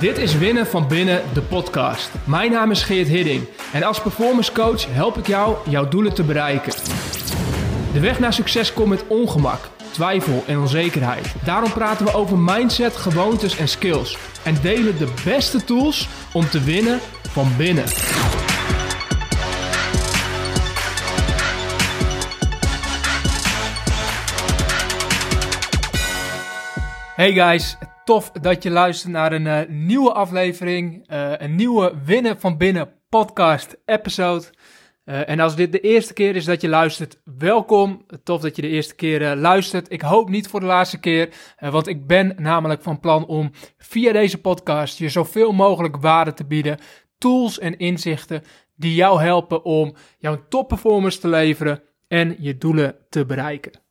Dit is Winnen van Binnen, de podcast. Mijn naam is Geert Hidding en als performance coach help ik jou jouw doelen te bereiken. De weg naar succes komt met ongemak, twijfel en onzekerheid. Daarom praten we over mindset, gewoontes en skills en delen de beste tools om te winnen van binnen. Hey guys, tof dat je luistert naar een uh, nieuwe aflevering, uh, een nieuwe Winnen van Binnen podcast episode. Uh, en als dit de eerste keer is dat je luistert, welkom. Tof dat je de eerste keer luistert. Ik hoop niet voor de laatste keer, want ik ben namelijk van plan om via deze podcast je zoveel mogelijk waarde te bieden, tools en inzichten die jou helpen om jouw topperformance te leveren en je doelen te bereiken.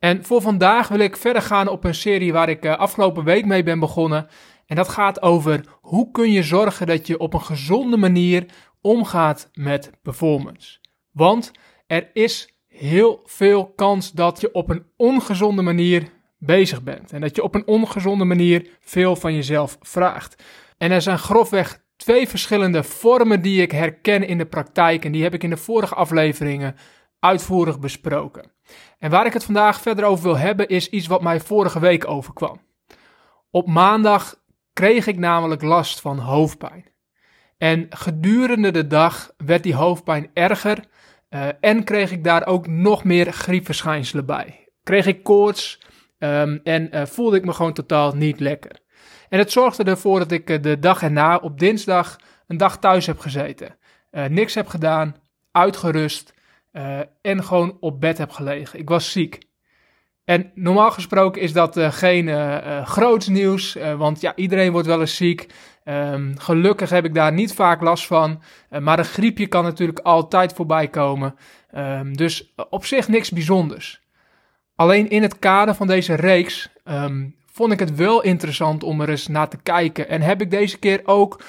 En voor vandaag wil ik verder gaan op een serie waar ik uh, afgelopen week mee ben begonnen. En dat gaat over hoe kun je zorgen dat je op een gezonde manier omgaat met performance. Want er is heel veel kans dat je op een ongezonde manier bezig bent. En dat je op een ongezonde manier veel van jezelf vraagt. En er zijn grofweg twee verschillende vormen die ik herken in de praktijk. En die heb ik in de vorige afleveringen uitvoerig besproken. En waar ik het vandaag verder over wil hebben is iets wat mij vorige week overkwam. Op maandag kreeg ik namelijk last van hoofdpijn. En gedurende de dag werd die hoofdpijn erger uh, en kreeg ik daar ook nog meer griepverschijnselen bij. Kreeg ik koorts um, en uh, voelde ik me gewoon totaal niet lekker. En het zorgde ervoor dat ik uh, de dag erna op dinsdag een dag thuis heb gezeten. niks heb gedaan, uitgerust uh, en gewoon op bed heb gelegen. Ik was ziek. En normaal gesproken is dat uh, geen uh, groots nieuws, want ja, iedereen wordt wel eens ziek. Um, gelukkig heb ik daar niet vaak last van, maar een griepje kan natuurlijk altijd voorbij komen. Um, dus op zich niks bijzonders. Alleen in het kader van deze reeks um, vond ik het wel interessant om er eens naar te kijken. En heb ik deze keer ook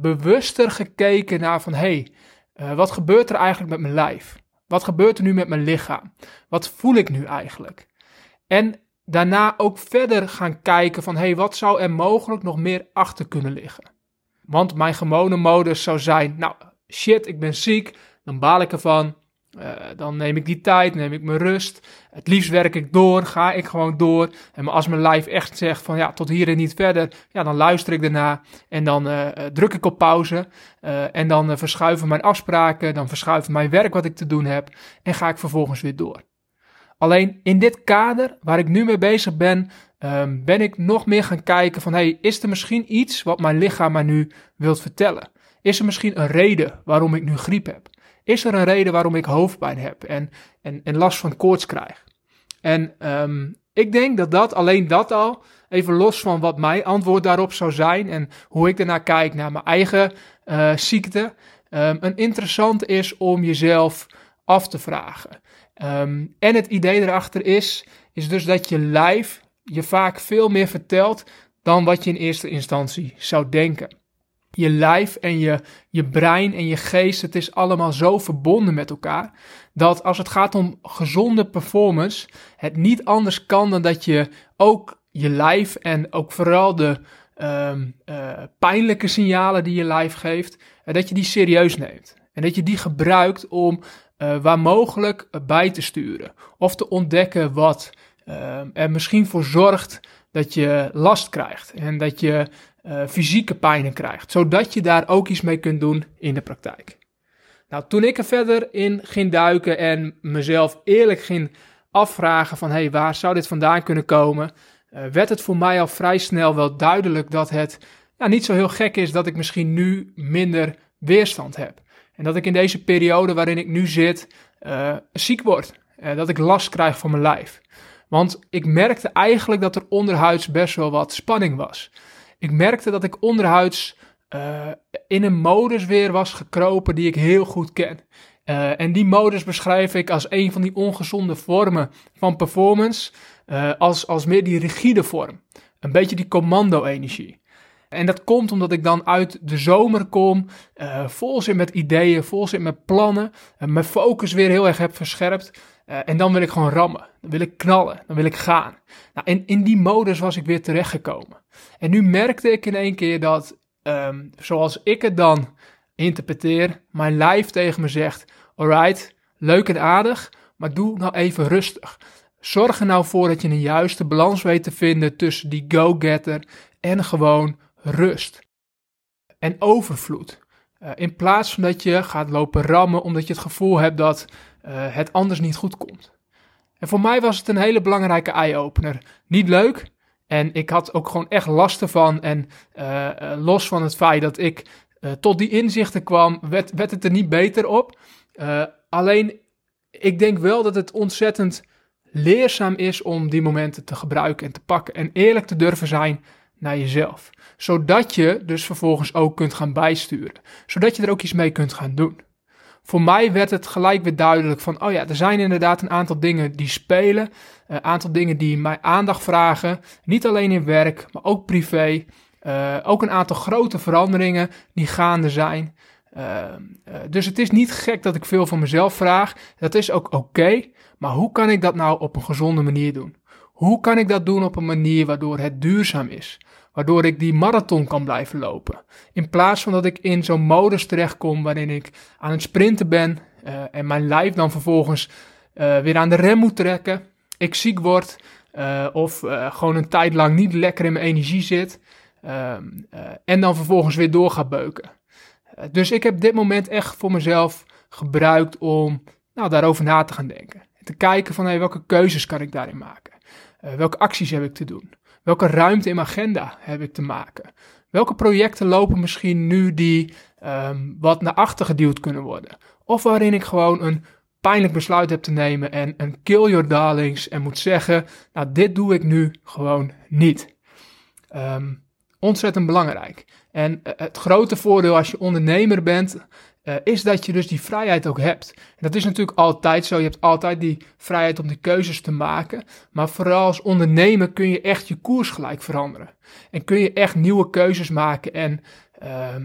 bewuster gekeken naar van, hey, uh, wat gebeurt er eigenlijk met mijn lijf? Wat gebeurt er nu met mijn lichaam? Wat voel ik nu eigenlijk? En daarna ook verder gaan kijken van, hé, hey, wat zou er mogelijk nog meer achter kunnen liggen? Want mijn gewone modus zou zijn, nou, shit, ik ben ziek, dan baal ik ervan. Uh, dan neem ik die tijd, neem ik mijn rust. Het liefst werk ik door, ga ik gewoon door. En als mijn lijf echt zegt van ja, tot hier en niet verder, ja, dan luister ik erna. En dan uh, druk ik op pauze. En dan verschuiven mijn afspraken, dan verschuiven mijn werk wat ik te doen heb. En ga ik vervolgens weer door. Alleen in dit kader waar ik nu mee bezig ben, um, ben ik nog meer gaan kijken van hey, is er misschien iets wat mijn lichaam mij nu wilt vertellen? Is er misschien een reden waarom ik nu griep heb? Is er een reden waarom ik hoofdpijn heb en, en, en last van koorts krijg? En um, ik denk dat dat, alleen dat al, even los van wat mijn antwoord daarop zou zijn en hoe ik ernaar kijk naar mijn eigen uh, ziekte, um, een interessant is om jezelf af te vragen. Um, en het idee erachter is, is dus dat je lijf je vaak veel meer vertelt dan wat je in eerste instantie zou denken je lijf en je, je brein en je geest, het is allemaal zo verbonden met elkaar. Dat als het gaat om gezonde performance, het niet anders kan dan dat je ook je lijf en ook vooral de um, pijnlijke signalen die je lijf geeft, uh, dat je die serieus neemt. En dat je die gebruikt om uh, waar mogelijk bij te sturen. Of te ontdekken wat ehm, er misschien voor zorgt dat je last krijgt. En dat je uh, fysieke pijnen krijgt, zodat je daar ook iets mee kunt doen in de praktijk. Nou, toen ik er verder in ging duiken en mezelf eerlijk ging afvragen van, hey, waar zou dit vandaan kunnen komen, uh, werd het voor mij al vrij snel wel duidelijk dat het ja, niet zo heel gek is dat ik misschien nu minder weerstand heb. En dat ik in deze periode waarin ik nu zit, uh, ziek word. dat ik last krijg van mijn lijf. Want ik merkte eigenlijk dat er onderhuids best wel wat spanning was. Ik merkte dat ik onderhuids uh, in een modus weer was gekropen die ik heel goed ken. Uh, en die modus beschrijf ik als een van die ongezonde vormen van performance, uh, als, als meer die rigide vorm. Een beetje die commando-energie. En dat komt omdat ik dan uit de zomer kom, vol zit met ideeën, vol zit met plannen, uh, mijn focus weer heel erg heb verscherpt. Uh, en dan wil ik gewoon rammen. Dan wil ik knallen. Dan wil ik gaan. Nou, en in die modus was ik weer terechtgekomen. En nu merkte ik in één keer dat, um, zoals ik het dan interpreteer, mijn lijf tegen me zegt: Alright, leuk en aardig, maar doe nou even rustig. Zorg er nou voor dat je een juiste balans weet te vinden tussen die go-getter en gewoon rust. En overvloed. Uh, in plaats van dat je gaat lopen rammen omdat je het gevoel hebt dat uh, het anders niet goed komt. En voor mij was het een hele belangrijke eye-opener. Niet leuk. En ik had ook gewoon echt last ervan. En uh, los van het feit dat ik tot die inzichten kwam, werd, werd het er niet beter op. alleen, ik denk wel dat het ontzettend leerzaam is om die momenten te gebruiken en te pakken. En eerlijk te durven zijn naar jezelf. Zodat je dus vervolgens ook kunt gaan bijsturen. Zodat je er ook iets mee kunt gaan doen. Voor mij werd het gelijk weer duidelijk van, oh ja, er zijn inderdaad een aantal dingen die spelen. Een aantal dingen die mij aandacht vragen. Niet alleen in werk, maar ook privé. Uh, ook een aantal grote veranderingen die gaande zijn. Uh, uh, dus het is niet gek dat ik veel van mezelf vraag. Dat is ook oké. maar hoe kan ik dat nou op een gezonde manier doen? Hoe kan ik dat doen op een manier waardoor het duurzaam is? Waardoor ik die marathon kan blijven lopen. In plaats van dat ik in zo'n modus terechtkom waarin ik aan het sprinten ben uh, en mijn lijf dan vervolgens uh, weer aan de rem moet trekken. Ik ziek word uh, of gewoon een tijd lang niet lekker in mijn energie zit. Ehm, en dan vervolgens weer door ga beuken. dus ik heb dit moment echt voor mezelf gebruikt om nou, daarover na te gaan denken. En te kijken van hey, welke keuzes kan ik daarin maken. welke acties heb ik te doen. Welke ruimte in mijn agenda heb ik te maken? Welke projecten lopen misschien nu die um, wat naar achter geduwd kunnen worden? Of waarin ik gewoon een pijnlijk besluit heb te nemen en een kill your darlings en moet zeggen, nou dit doe ik nu gewoon niet. Um, ontzettend belangrijk. En uh, het grote voordeel als je ondernemer bent, uh, is dat je dus die vrijheid ook hebt. En dat is natuurlijk altijd zo. Je hebt altijd die vrijheid om die keuzes te maken. Maar vooral als ondernemer kun je echt je koers gelijk veranderen. En kun je echt nieuwe keuzes maken en uh, uh,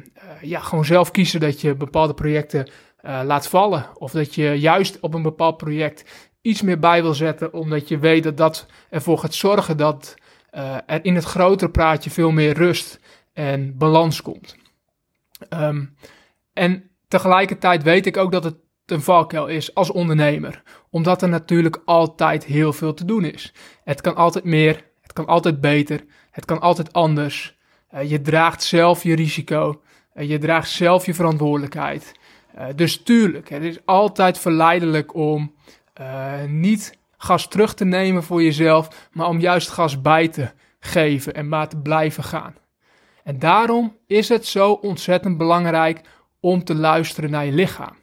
ja, gewoon zelf kiezen dat je bepaalde projecten laat vallen. Of dat je juist op een bepaald project iets meer bij wil zetten, omdat je weet dat dat ervoor gaat zorgen dat er in het grotere praatje veel meer rust en balans komt. Um, en Tegelijkertijd weet ik ook dat het een valkuil is als ondernemer, omdat er natuurlijk altijd heel veel te doen is. Het kan altijd meer, het kan altijd beter, het kan altijd anders. Uh, je draagt zelf je risico, uh, je draagt zelf je verantwoordelijkheid. Uh, dus tuurlijk, het is altijd verleidelijk om niet gas terug te nemen voor jezelf, maar om juist gas bij te geven en maar te blijven gaan. En daarom is het zo ontzettend belangrijk om te luisteren naar je lichaam.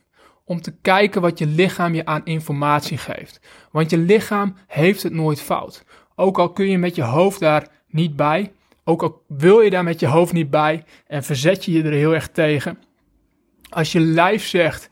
Om te kijken wat je lichaam je aan informatie geeft. Want je lichaam heeft het nooit fout. Ook al kun je met je hoofd daar niet bij, ook al wil je daar met je hoofd niet bij en verzet je je er heel erg tegen. Als je lijf zegt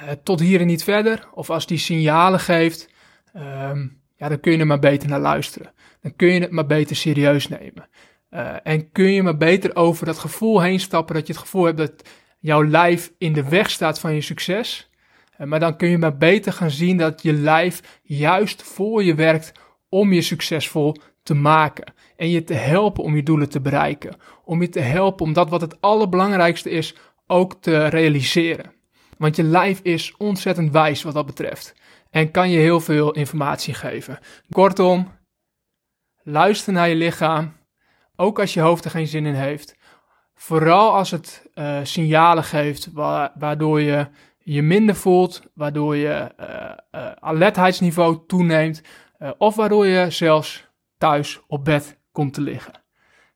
uh, tot hier en niet verder, of als die signalen geeft, um, ja, dan kun je er maar beter naar luisteren. Dan kun je het maar beter serieus nemen. Uh, en kun je maar beter over dat gevoel heen stappen dat je het gevoel hebt dat jouw lijf in de weg staat van je succes. Eh, maar dan kun je maar beter gaan zien dat je lijf juist voor je werkt om je succesvol te maken. En je te helpen om je doelen te bereiken. Om je te helpen om dat wat het allerbelangrijkste is ook te realiseren. Want je lijf is ontzettend wijs wat dat betreft. En kan je heel veel informatie geven. Kortom, luister naar je lichaam. Ook als je hoofd er geen zin in heeft. Vooral als het uh, signalen geeft waardoor je je minder voelt, waardoor je uh, uh, alertheidsniveau toeneemt of waardoor je zelfs thuis op bed komt te liggen.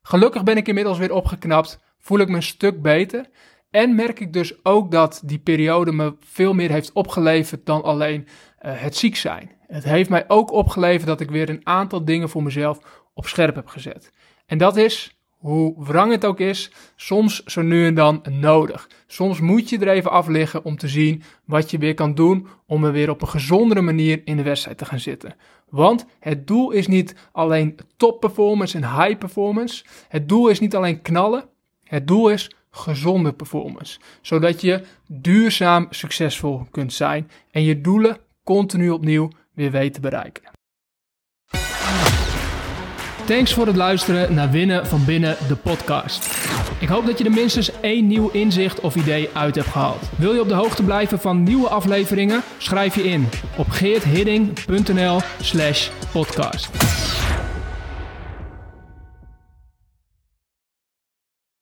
Gelukkig ben ik inmiddels weer opgeknapt, voel ik me een stuk beter en merk ik dus ook dat die periode me veel meer heeft opgeleverd dan alleen het ziek zijn. Het heeft mij ook opgeleverd dat ik weer een aantal dingen voor mezelf op scherp heb gezet. En dat is hoe wrang het ook is, soms zo nu en dan nodig. Soms moet je er even af liggen om te zien wat je weer kan doen om er weer op een gezondere manier in de wedstrijd te gaan zitten. Want het doel is niet alleen top performance en high performance. Het doel is niet alleen knallen. Het doel is gezonde performance. Zodat je duurzaam succesvol kunt zijn en je doelen continu opnieuw weer weet te bereiken. Thanks voor het luisteren naar Winnen van Binnen, de podcast. Ik hoop dat je er minstens één nieuw inzicht of idee uit hebt gehaald. Wil je op de hoogte blijven van nieuwe afleveringen? Schrijf je in op geerthidding.nl slash podcast.